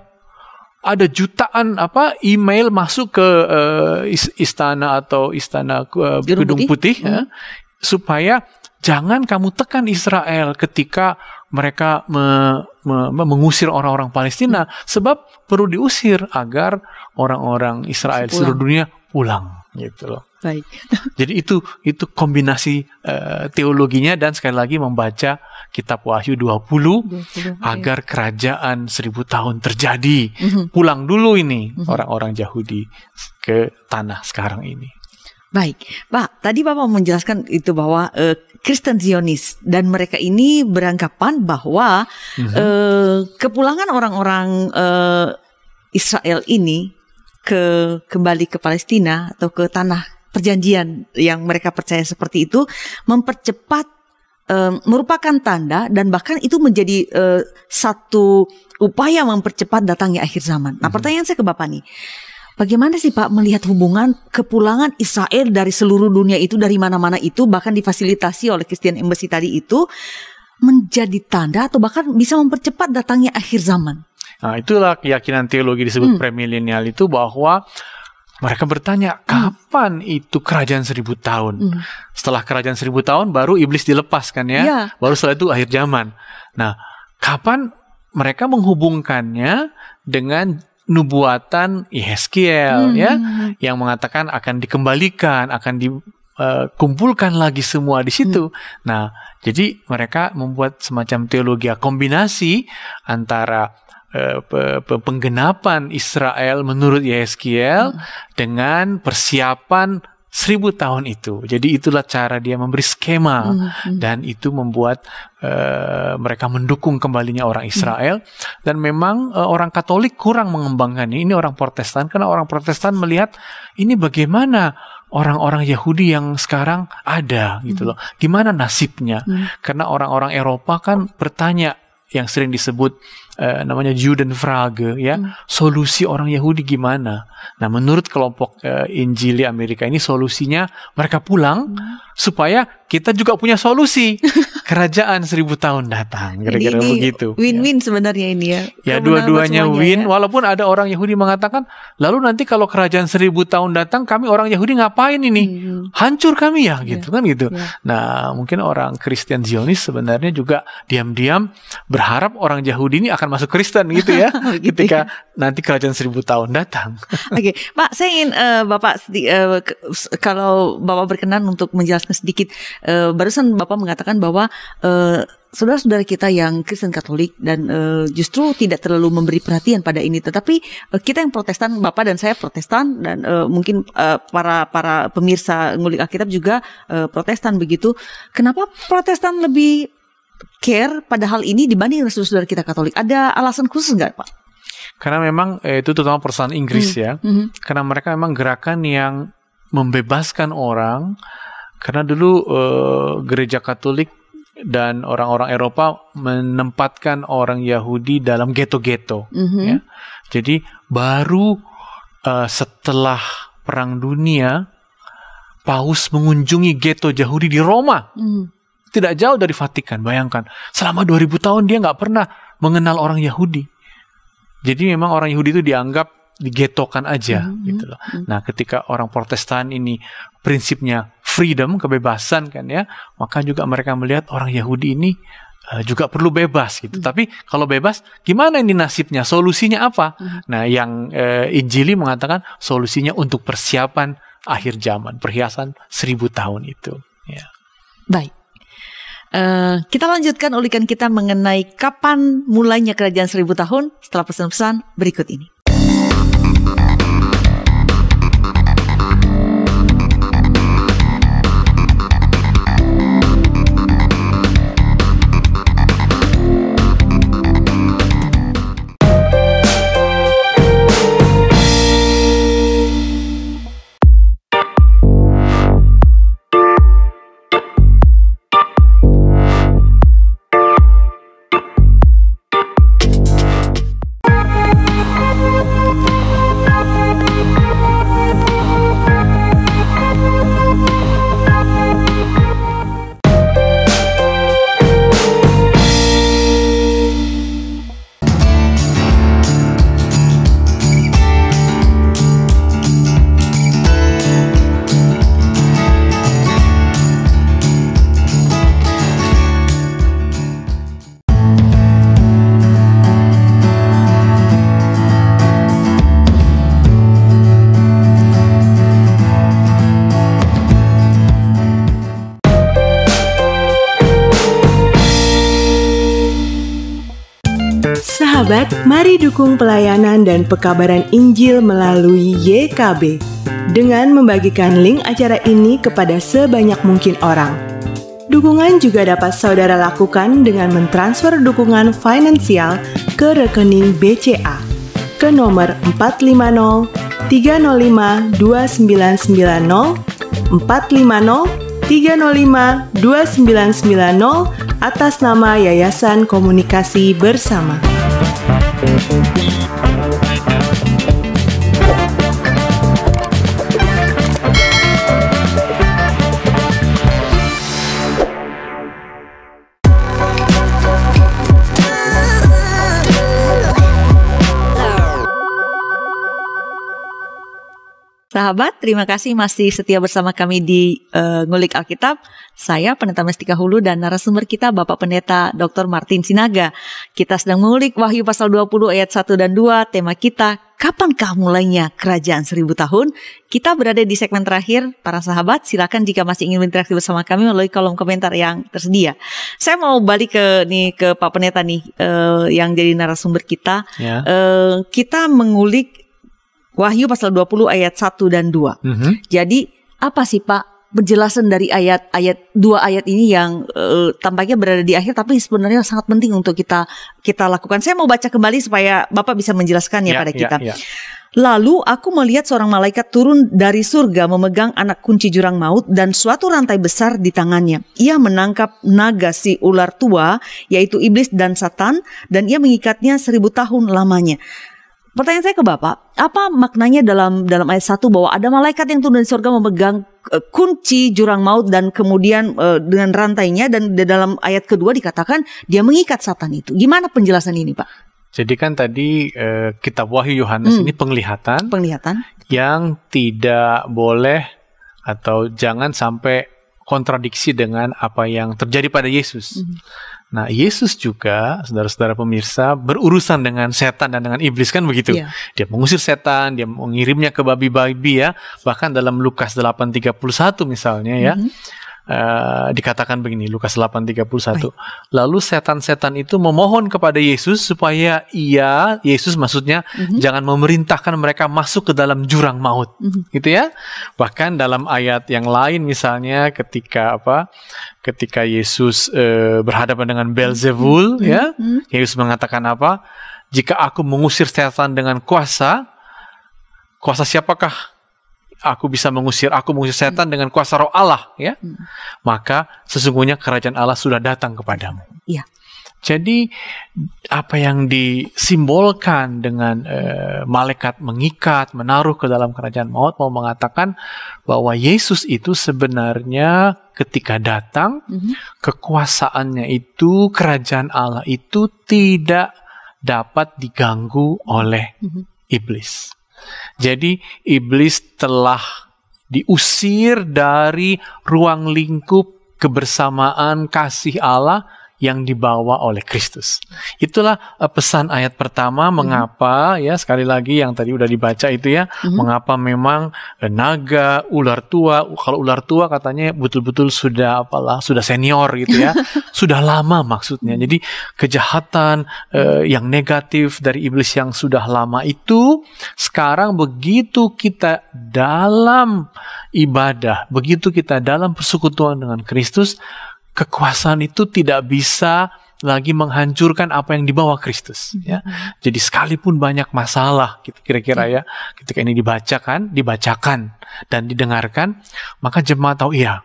Ada jutaan apa email masuk ke is- istana atau istana eh, Gedung gedung Putih. putih, ya, supaya jangan kamu tekan Israel ketika mereka me- me- me- mengusir orang-orang Palestina sebab perlu diusir agar orang-orang Israel seluruh dunia pulang gitu loh. Baik. [laughs] Jadi itu itu kombinasi eh, teologinya dan sekali lagi membaca kitab Wahyu 20 20, agar kerajaan seribu tahun terjadi. Mhm. Pulang dulu ini orang-orang Yahudi ke tanah sekarang ini. Baik, Pak. Tadi Bapak menjelaskan itu bahwa eh, Kristen Zionis dan mereka ini beranggapan bahwa eh, kepulangan orang-orang eh, Israel ini ke kembali ke Palestina atau ke tanah perjanjian yang mereka percaya seperti itu mempercepat eh, merupakan tanda dan bahkan itu menjadi eh, satu upaya mempercepat datangnya akhir zaman. Nah, pertanyaan saya ke Bapak nih. Bagaimana sih Pak melihat hubungan kepulangan Israel dari seluruh dunia itu dari mana-mana itu bahkan difasilitasi oleh Christian Embassy tadi itu menjadi tanda atau bahkan bisa mempercepat datangnya akhir zaman. Nah, itulah keyakinan teologi disebut premilenial itu bahwa mereka bertanya kapan itu kerajaan seribu tahun? Setelah kerajaan seribu tahun baru iblis dilepaskan ya, Ya. baru setelah itu akhir zaman. Nah, kapan mereka menghubungkannya dengan nubuatan Yeskiel ya, yang mengatakan akan dikembalikan, akan dikumpulkan lagi semua di situ. Nah, jadi mereka membuat semacam teologi kombinasi antara eh, penggenapan Israel menurut Yeskiel dengan persiapan seribu tahun itu. Jadi itulah cara dia memberi skema dan itu membuat eh, mereka mendukung kembalinya orang Israel dan memang eh, orang Katolik kurang mengembangkan ini. Ini orang Protestan karena orang Protestan melihat ini bagaimana orang-orang Yahudi yang sekarang ada gitu loh. Gimana nasibnya? Karena orang-orang Eropa kan bertanya yang sering disebut eh, namanya Judenfrage ya. Solusi orang Yahudi gimana? Nah menurut kelompok eh, Injili Amerika ini solusinya mereka pulang supaya kita juga punya solusi [laughs] kerajaan seribu tahun datang. Kira-kira ini begitu. Win-win sebenarnya ini ya. Ya dua-duanya win ya. Walaupun ada orang Yahudi mengatakan Lalu nanti kalau kerajaan seribu tahun datang Kami orang Yahudi ngapain ini? Hancur kami ya gitu kan gitu. Ya. Nah mungkin orang Kristen Zionis sebenarnya juga Diam-diam berharap orang Yahudi ini akan masuk Kristen gitu ya. Begitu [laughs] Ketika nanti kerajaan seribu tahun datang [laughs] Oke, Pak, saya ingin eh, Bapak s- kalau Bapak berkenan untuk menjelaskan sedikit. eh, barusan Bapak mengatakan bahwa eh, saudara-saudara kita yang Kristen Katolik dan eh, justru tidak terlalu memberi perhatian pada ini, tetapi eh, kita yang Protestan, Bapak dan saya Protestan dan eh, mungkin eh, para para pemirsa ngulik Alkitab juga eh, Protestan begitu. Kenapa Protestan lebih care pada hal ini dibanding saudara-saudara kita Katolik? Ada alasan khusus nggak, Pak? Karena memang eh, itu terutama perusahaan Inggris ya Mhm. Karena mereka memang gerakan yang membebaskan orang karena dulu eh, gereja Katolik dan orang-orang Eropa menempatkan orang Yahudi dalam ghetto-ghetto Mhm. ya. Jadi baru eh, setelah perang dunia Paus mengunjungi ghetto Yahudi di Roma Mhm. tidak jauh dari Vatikan. Bayangkan, selama 2000 tahun dia nggak pernah mengenal orang Yahudi. Jadi memang orang Yahudi itu dianggap digetokan aja gitu loh. Nah, ketika orang Protestan ini prinsipnya freedom, kebebasan kan ya, maka juga mereka melihat orang Yahudi ini eh, juga perlu bebas gitu. Tapi kalau bebas, gimana ini nasibnya? Solusinya apa? Nah, yang eh, Injili mengatakan solusinya untuk persiapan akhir zaman, perhiasan seribu tahun itu. Ya. Baik. Uh, kita lanjutkan ulikan kita mengenai kapan mulainya kerajaan seribu tahun setelah pesan-pesan berikut ini. Sahabat, mari dukung pelayanan dan pekabaran Injil melalui YKB dengan membagikan link acara ini kepada sebanyak mungkin orang. Dukungan juga dapat saudara lakukan dengan mentransfer dukungan finansial ke rekening BCA ke nomor 450 305 2990 450 305 2990 atas nama Yayasan Komunikasi Bersama. Thank you. Sahabat, terima kasih masih setia bersama kami di uh, Ngulik Alkitab. Saya Pendeta Mestika Hulu dan narasumber kita Bapak Pendeta Dr. Martin Sinaga. Kita sedang mengulik Wahyu pasal 20 ayat 1 dan 2. Tema kita, kapankah mulainya kerajaan seribu tahun? Kita berada di segmen terakhir. Para sahabat, silakan jika masih ingin berinteraksi bersama kami melalui kolom komentar yang tersedia. Saya mau balik ke nih ke Pak Pendeta nih uh, yang jadi narasumber kita. Ya. Uh, kita mengulik Wahyu pasal 20 ayat 1 dan 2. Mm -hmm. Jadi apa sih Pak penjelasan dari ayat-ayat dua ayat ini yang uh, tampaknya berada di akhir tapi sebenarnya sangat penting untuk kita kita lakukan. Saya mau baca kembali supaya Bapak bisa menjelaskannya yeah, pada ya, kita. Yeah, yeah. Lalu aku melihat seorang malaikat turun dari surga memegang anak kunci jurang maut dan suatu rantai besar di tangannya. Ia menangkap naga si ular tua, yaitu iblis dan satan, dan ia mengikatnya seribu tahun lamanya. Pertanyaan saya ke Bapak, apa maknanya dalam dalam ayat 1 bahwa ada malaikat yang turun dari surga memegang uh, kunci jurang maut dan kemudian uh, dengan rantainya dan di dalam ayat kedua dikatakan dia mengikat satan itu. Gimana penjelasan ini, Pak? Jadi kan tadi uh, kitab Wahyu Yohanes hmm. ini penglihatan penglihatan yang tidak boleh atau jangan sampai kontradiksi dengan apa yang terjadi pada Yesus. Hmm. Nah, Yesus juga, saudara-saudara pemirsa, berurusan dengan setan dan dengan iblis kan begitu. Yeah. Dia mengusir setan, dia mengirimnya ke babi-babi ya. Bahkan dalam Lukas 8:31 misalnya ya. Mm -hmm uh, dikatakan begini Lukas 8:31. Baik. Lalu setan-setan itu memohon kepada Yesus supaya ia Yesus maksudnya mm-hmm. jangan memerintahkan mereka masuk ke dalam jurang maut. Mm-hmm. Gitu ya. Bahkan dalam ayat yang lain misalnya ketika apa? Ketika Yesus uh, berhadapan dengan Belzebul mm-hmm. ya, mm-hmm. Yesus mengatakan apa? Jika aku mengusir setan dengan kuasa, kuasa siapakah aku bisa mengusir, aku mengusir setan dengan kuasa roh Allah, ya. Hmm. Maka sesungguhnya kerajaan Allah sudah datang kepadamu. Iya. Jadi apa yang disimbolkan dengan uh, malaikat mengikat, menaruh ke dalam kerajaan maut mau mengatakan bahwa Yesus itu sebenarnya ketika datang mm -hmm. kekuasaannya itu kerajaan Allah itu tidak dapat diganggu oleh mm -hmm. iblis. Jadi iblis telah diusir dari ruang lingkup kebersamaan kasih Allah yang dibawa oleh Kristus. Itulah uh, pesan ayat pertama Hmm. mengapa ya sekali lagi yang tadi udah dibaca itu ya, Mhm. mengapa memang uh, naga, ular tua, kalau ular tua katanya betul-betul sudah apalah, sudah senior gitu ya. [laughs] sudah lama maksudnya. Jadi kejahatan uh, yang negatif dari iblis yang sudah lama itu sekarang begitu kita dalam ibadah, begitu kita dalam persekutuan dengan Kristus, kekuasaan itu tidak bisa lagi menghancurkan apa yang dibawa Kristus ya. Jadi sekalipun banyak masalah gitu kira-kira ya ketika ini dibacakan, dibacakan dan didengarkan, maka jemaat tahu iya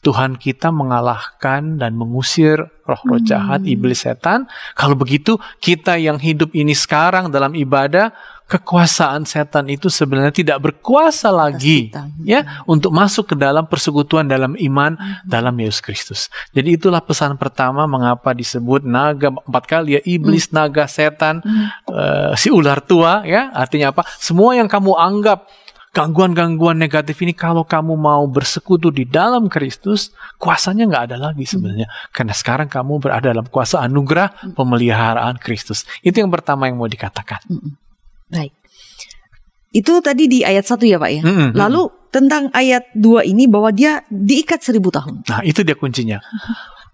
Tuhan kita mengalahkan dan mengusir roh-roh jahat, iblis setan. Kalau begitu, kita yang hidup ini sekarang dalam ibadah, kekuasaan setan itu sebenarnya tidak berkuasa lagi ya untuk masuk ke dalam persekutuan dalam iman dalam Yesus Kristus. Jadi itulah pesan pertama mengapa disebut naga empat kali ya iblis, naga, setan, eh, si ular tua ya. Artinya apa? Semua yang kamu anggap gangguan-gangguan negatif ini kalau kamu mau bersekutu di dalam Kristus, kuasanya nggak ada lagi sebenarnya. Karena sekarang kamu berada dalam kuasa anugerah pemeliharaan Kristus. Itu yang pertama yang mau dikatakan. Baik. Itu tadi di ayat 1 ya Pak ya. Mm-mm. Lalu tentang ayat 2 ini bahwa dia diikat seribu tahun. Nah, itu dia kuncinya.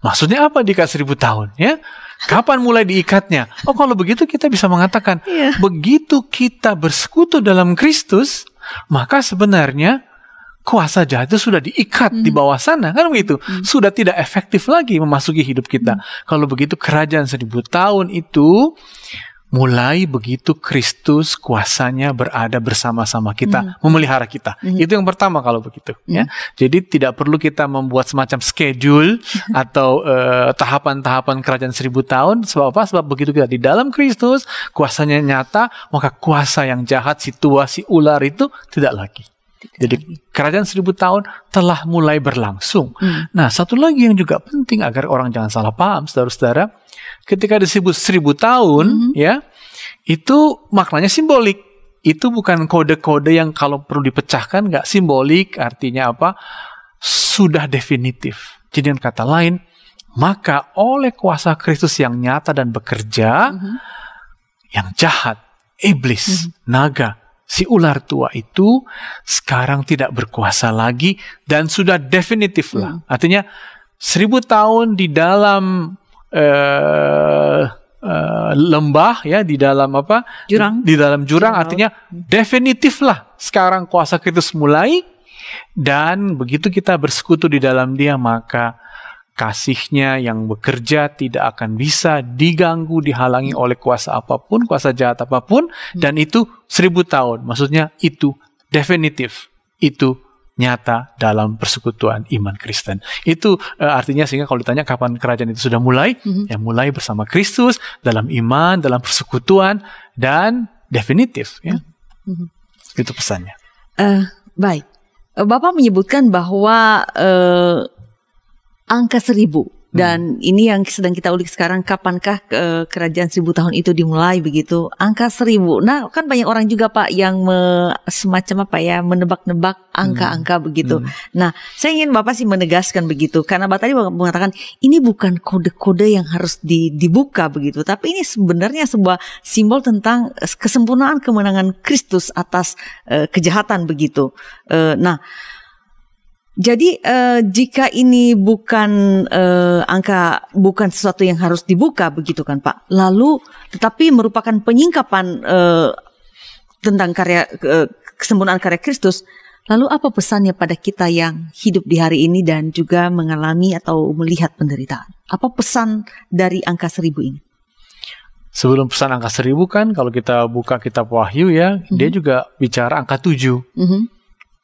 Maksudnya apa diikat seribu tahun? Ya, kapan mulai diikatnya? Oh, kalau begitu kita bisa mengatakan, Iya. begitu kita bersekutu dalam Kristus, maka sebenarnya kuasa jahat itu sudah diikat di bawah sana, kan begitu? Sudah tidak efektif lagi memasuki hidup kita. Kalau begitu, kerajaan seribu tahun itu mulai begitu Kristus kuasanya berada bersama-sama kita, memelihara kita. Itu yang pertama kalau begitu, ya. Jadi tidak perlu kita membuat semacam schedule [laughs] atau eh, tahapan-tahapan kerajaan seribu tahun. Sebab apa? Sebab begitu kita di dalam Kristus, kuasanya nyata, maka kuasa yang jahat si tua si ular itu tidak lagi. Jadi kerajaan seribu tahun telah mulai berlangsung. Nah satu lagi yang juga penting agar orang jangan salah paham, saudara-saudara, ketika disebut seribu tahun, ya itu maknanya simbolik. Itu bukan kode-kode yang kalau perlu dipecahkan nggak simbolik, artinya apa? Sudah definitif. Jadi dengan kata lain, maka oleh kuasa Kristus yang nyata dan bekerja, yang jahat, iblis, naga, si ular tua itu sekarang tidak berkuasa lagi dan sudah definitif lah. Artinya seribu tahun di dalam eh, eh, lembah ya di dalam apa? Jurang. Di dalam jurang Jurang. artinya definitif lah. Sekarang kuasa Kristus mulai dan begitu kita bersekutu di dalam Dia maka kasihnya yang bekerja tidak akan bisa diganggu, dihalangi oleh kuasa apa pun, kuasa jahat apa pun, dan itu seribu tahun. Maksudnya itu definitif, itu nyata dalam persekutuan iman Kristen. Itu eh, artinya sehingga kalau ditanya kapan kerajaan itu sudah mulai, ya mulai bersama Kristus dalam iman, dalam persekutuan dan definitif. Ya. Itu pesannya. Eh, baik. Eh, Bapak menyebutkan bahwa eh, angka seribu. Dan ini yang sedang kita ulik sekarang kapankah eh, kerajaan seribu tahun itu dimulai begitu? Angka seribu. Nah kan banyak orang juga pak yang me- semacam apa ya menebak-nebak angka-angka begitu. Nah saya ingin bapak sih menegaskan begitu. Karena bapak tadi mengatakan ini bukan kode-kode yang harus di- dibuka begitu. Tapi ini sebenarnya sebuah simbol tentang eh, kesempurnaan kemenangan Kristus atas eh, kejahatan begitu. Eh, nah jadi eh, jika ini bukan eh, angka bukan sesuatu yang harus dibuka begitu kan Pak. Lalu tetapi merupakan penyingkapan eh, tentang karya eh, kesempurnaan karya Kristus. Lalu apa pesannya pada kita yang hidup di hari ini dan juga mengalami atau melihat penderitaan? Apa pesan dari angka seribu ini? Sebelum pesan angka seribu kan, kalau kita buka kitab Wahyu ya, dia juga bicara angka tujuh. Mhm.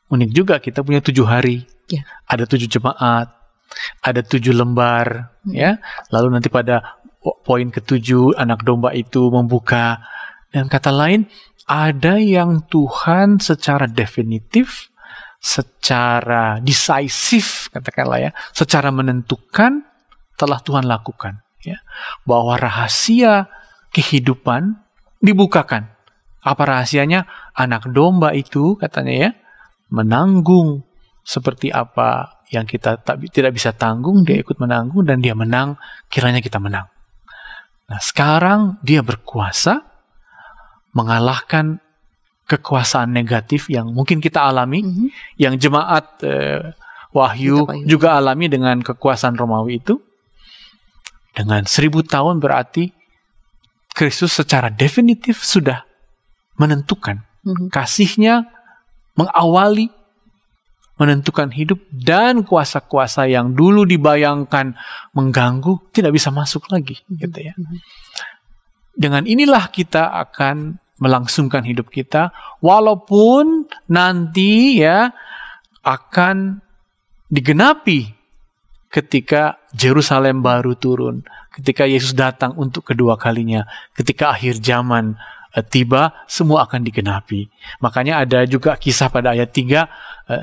Unik juga kita punya tujuh hari. Ya. Ada tujuh jemaat, ada tujuh lembar, ya. Lalu nanti pada po- poin ketujuh anak domba itu membuka. Dan kata lain, ada yang Tuhan secara definitif, secara decisive katakanlah ya, secara menentukan telah Tuhan lakukan. Ya. Bahwa rahasia kehidupan dibukakan. Apa rahasianya? Anak domba itu katanya ya menanggung seperti apa yang kita tak, tidak bisa tanggung, dia ikut menanggung dan dia menang, kiranya kita menang. Nah, sekarang dia berkuasa mengalahkan kekuasaan negatif yang mungkin kita alami, mm -hmm. yang jemaat eh, Wahyu juga alami dengan kekuasaan Romawi itu. Dengan seribu tahun berarti Kristus secara definitif sudah menentukan mm -hmm. kasihnya mengawali menentukan hidup dan kuasa-kuasa yang dulu dibayangkan mengganggu tidak bisa masuk lagi gitu ya. Dengan inilah kita akan melangsungkan hidup kita walaupun nanti ya akan digenapi ketika Jerusalem baru turun, ketika Yesus datang untuk kedua kalinya, ketika akhir zaman tiba, semua akan digenapi. Makanya ada juga kisah pada ayat 3, uh,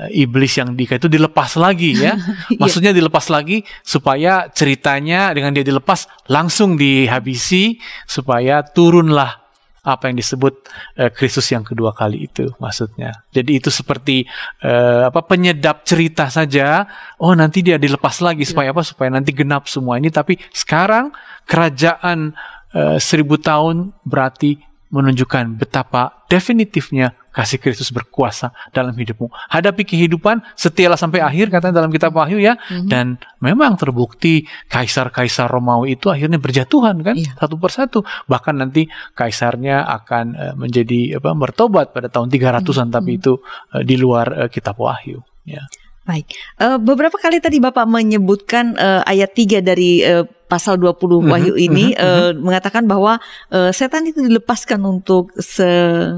eh, iblis yang di itu dilepas lagi ya. [laughs] Iya. Maksudnya dilepas lagi supaya ceritanya dengan dia dilepas langsung dihabisi supaya turunlah apa yang disebut uh, Kristus yang kedua kali itu maksudnya. Jadi itu seperti uh, apa penyedap cerita saja. Oh nanti dia dilepas lagi supaya iya. apa? Supaya nanti genap semua ini. Tapi sekarang kerajaan uh, seribu tahun berarti menunjukkan betapa definitifnya kasih Kristus berkuasa dalam hidupmu. Hadapi kehidupan, setialah sampai akhir katanya dalam kitab Wahyu ya. Mm-hmm. Dan memang terbukti kaisar-kaisar Romawi itu akhirnya berjatuhan kan yeah. satu persatu. Bahkan nanti kaisarnya akan uh, menjadi apa bertobat pada tahun 300-an mm-hmm. tapi itu uh, di luar uh, kitab Wahyu ya. Baik. Uh, beberapa kali tadi Bapak menyebutkan uh, ayat 3 dari uh, pasal 20 mm-hmm, Wahyu ini mm-hmm, uh, mengatakan bahwa uh, setan itu dilepaskan untuk se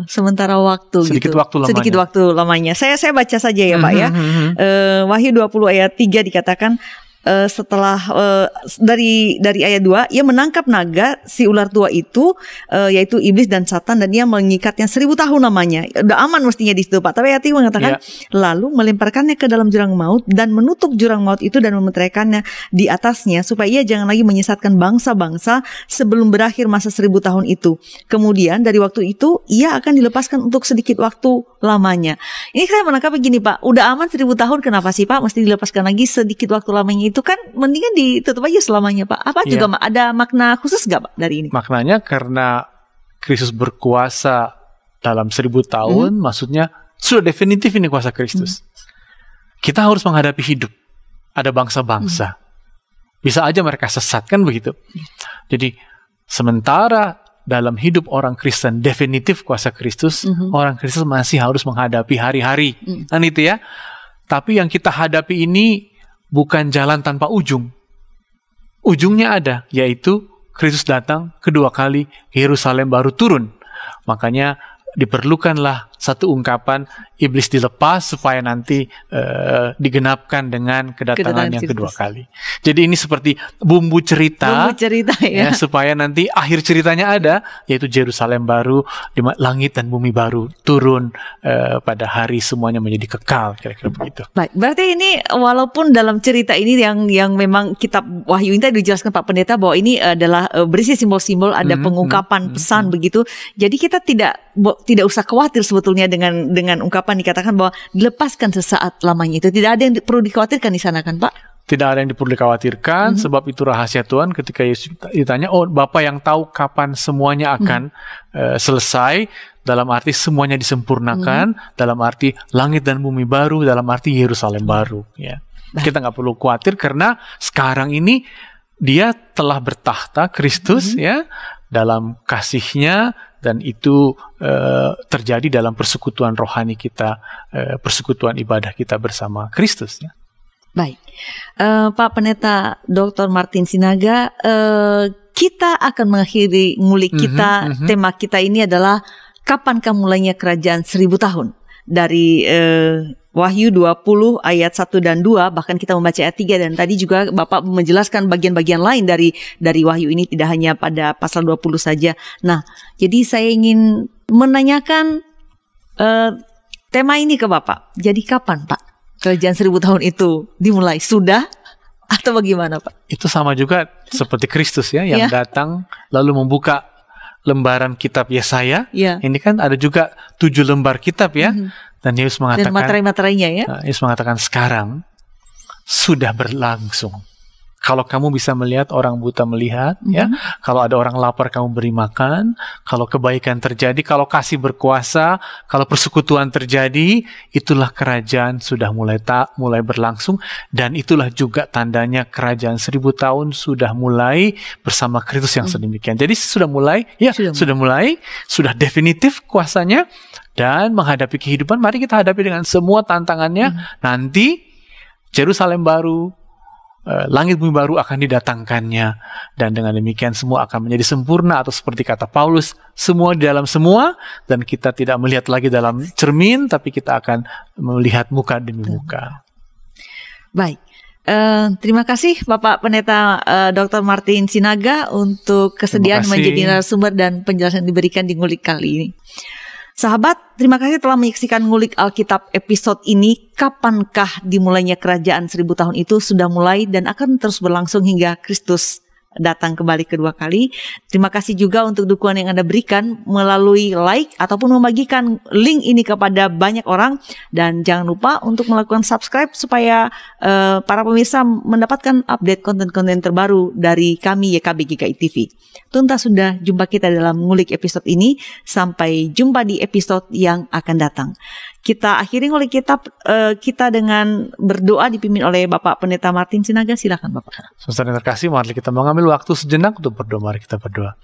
sementara waktu sedikit gitu. waktu lamanya. Sedikit waktu lamanya. Saya saya baca saja ya, Pak ya. Uh, Wahyu 20 ayat 3 dikatakan uh, setelah uh, dari dari ayat 2 ia menangkap naga si ular tua itu uh, yaitu iblis dan satan dan dia mengikatnya seribu tahun namanya udah aman mestinya di situ Pak. Tapi ayat mengatakan yeah. lalu melemparkannya ke dalam jurang maut dan menutup jurang maut itu dan memeteraikannya di atasnya supaya ia jangan lagi menyesatkan bangsa-bangsa sebelum berakhir masa seribu tahun itu. Kemudian dari waktu itu ia akan dilepaskan untuk sedikit waktu lamanya ini saya menangkap begini Pak udah aman seribu tahun kenapa sih Pak mesti dilepaskan lagi sedikit waktu lamanya itu kan mendingan ditutup aja selamanya Pak. Apa juga ya. ada makna khusus gak Pak dari ini? Maknanya karena Kristus berkuasa dalam seribu tahun, hmm. maksudnya sudah definitif ini kuasa Kristus. Hmm. Kita harus menghadapi hidup. Ada bangsa-bangsa. Hmm. Bisa aja mereka sesat kan begitu. Jadi sementara dalam hidup orang Kristen definitif kuasa Kristus, -hmm. orang Kristen masih harus menghadapi hari-hari. Mm. Kan itu ya. Tapi yang kita hadapi ini bukan jalan tanpa ujung. Ujungnya ada, yaitu Kristus datang kedua kali, Yerusalem baru turun. Makanya diperlukanlah satu ungkapan iblis dilepas supaya nanti uh, digenapkan dengan kedatangan, yang kedua kali. Jadi ini seperti bumbu cerita, bumbu cerita ya. ya supaya nanti akhir ceritanya ada yaitu Yerusalem baru, di langit dan bumi baru turun uh, pada hari semuanya menjadi kekal kira-kira begitu. Baik, berarti ini walaupun dalam cerita ini yang yang memang kitab Wahyu ini tadi dijelaskan Pak Pendeta bahwa ini adalah uh, berisi simbol-simbol ada hmm, pengungkapan hmm, pesan hmm, begitu. Jadi kita tidak tidak usah khawatir sebetulnya dengan dengan dengan ungkapan dikatakan bahwa dilepaskan sesaat lamanya itu tidak ada yang perlu dikhawatirkan di sana kan Pak? Tidak ada yang perlu dikhawatirkan mm -hmm. sebab itu rahasia Tuhan ketika Yesus ditanya oh Bapak yang tahu kapan semuanya akan mm -hmm. uh, selesai dalam arti semuanya disempurnakan mm -hmm. dalam arti langit dan bumi baru dalam arti Yerusalem baru ya. Nah. Kita nggak perlu khawatir karena sekarang ini dia telah bertahta Kristus mm -hmm. ya dalam kasihnya dan itu uh, terjadi dalam persekutuan rohani kita, uh, persekutuan ibadah kita bersama Kristus. Ya. Baik, uh, Pak Pendeta Dr. Martin Sinaga, uh, kita akan mengakhiri ngulik mhm, kita. Mm -hmm, Tema kita ini adalah kapan mulainya kerajaan seribu tahun dari uh, Wahyu 20 ayat 1 dan 2 bahkan kita membaca ayat 3 dan tadi juga Bapak menjelaskan bagian-bagian lain dari dari Wahyu ini tidak hanya pada pasal 20 saja. Nah, jadi saya ingin menanyakan uh, tema ini ke Bapak. Jadi kapan Pak kerajaan seribu tahun itu dimulai? Sudah atau bagaimana Pak? Itu sama juga seperti Kristus ya yang ya. datang lalu membuka lembaran kitab Yesaya. Ya. Ini kan ada juga tujuh lembar kitab ya. Mm -hmm dan Yesus mengatakan Dan materai-materainya ya. Yesus mengatakan sekarang sudah berlangsung. Kalau kamu bisa melihat orang buta melihat, mm -hmm. ya. Kalau ada orang lapar kamu beri makan. Kalau kebaikan terjadi, kalau kasih berkuasa, kalau persekutuan terjadi, itulah kerajaan sudah mulai tak mulai berlangsung dan itulah juga tandanya kerajaan seribu tahun sudah mulai bersama Kristus yang -hmm. sedemikian. Jadi sudah mulai, ya sudah, sudah mulai, sudah definitif kuasanya dan menghadapi kehidupan. Mari kita hadapi dengan semua tantangannya. Mm -hmm. Nanti Jerusalem baru, langit bumi baru akan didatangkannya dan dengan demikian semua akan menjadi sempurna atau seperti kata Paulus semua di dalam semua dan kita tidak melihat lagi dalam cermin tapi kita akan melihat muka demi muka. Baik. Uh, terima kasih Bapak Pendeta uh, Dr. Martin Sinaga untuk kesediaan menjadi narasumber dan penjelasan diberikan di ngulik kali ini. Sahabat, terima kasih telah menyaksikan ngulik Alkitab episode ini. Kapankah dimulainya kerajaan seribu tahun itu sudah mulai dan akan terus berlangsung hingga Kristus datang kembali kedua kali. Terima kasih juga untuk dukungan yang Anda berikan melalui like ataupun membagikan link ini kepada banyak orang dan jangan lupa untuk melakukan subscribe supaya uh, para pemirsa mendapatkan update konten-konten terbaru dari kami YKB GKI TV. Tuntas sudah jumpa kita dalam ngulik episode ini. Sampai jumpa di episode yang akan datang. Kita akhiri oleh kitab uh, kita dengan berdoa dipimpin oleh Bapak Pendeta Martin Sinaga. Silakan Bapak. Saudara yang terkasih, mari kita mengambil waktu sejenak untuk berdoa. Mari kita berdoa.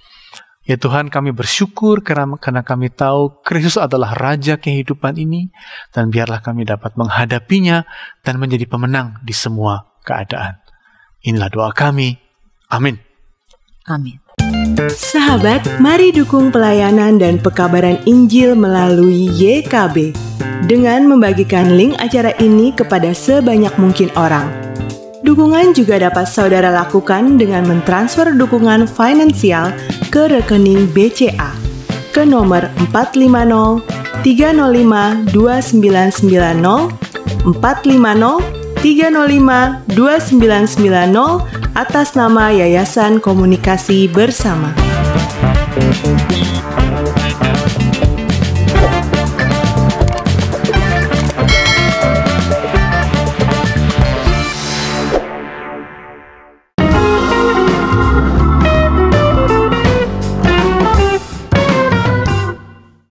Ya Tuhan kami bersyukur karena, karena kami tahu Kristus adalah Raja kehidupan ini dan biarlah kami dapat menghadapinya dan menjadi pemenang di semua keadaan. Inilah doa kami. Amin. Amin. Sahabat, mari dukung pelayanan dan pekabaran Injil melalui YKB dengan membagikan link acara ini kepada sebanyak mungkin orang. Dukungan juga dapat saudara lakukan dengan mentransfer dukungan finansial ke rekening BCA ke nomor 450 305 2990 450 305 2990 atas nama Yayasan Komunikasi Bersama.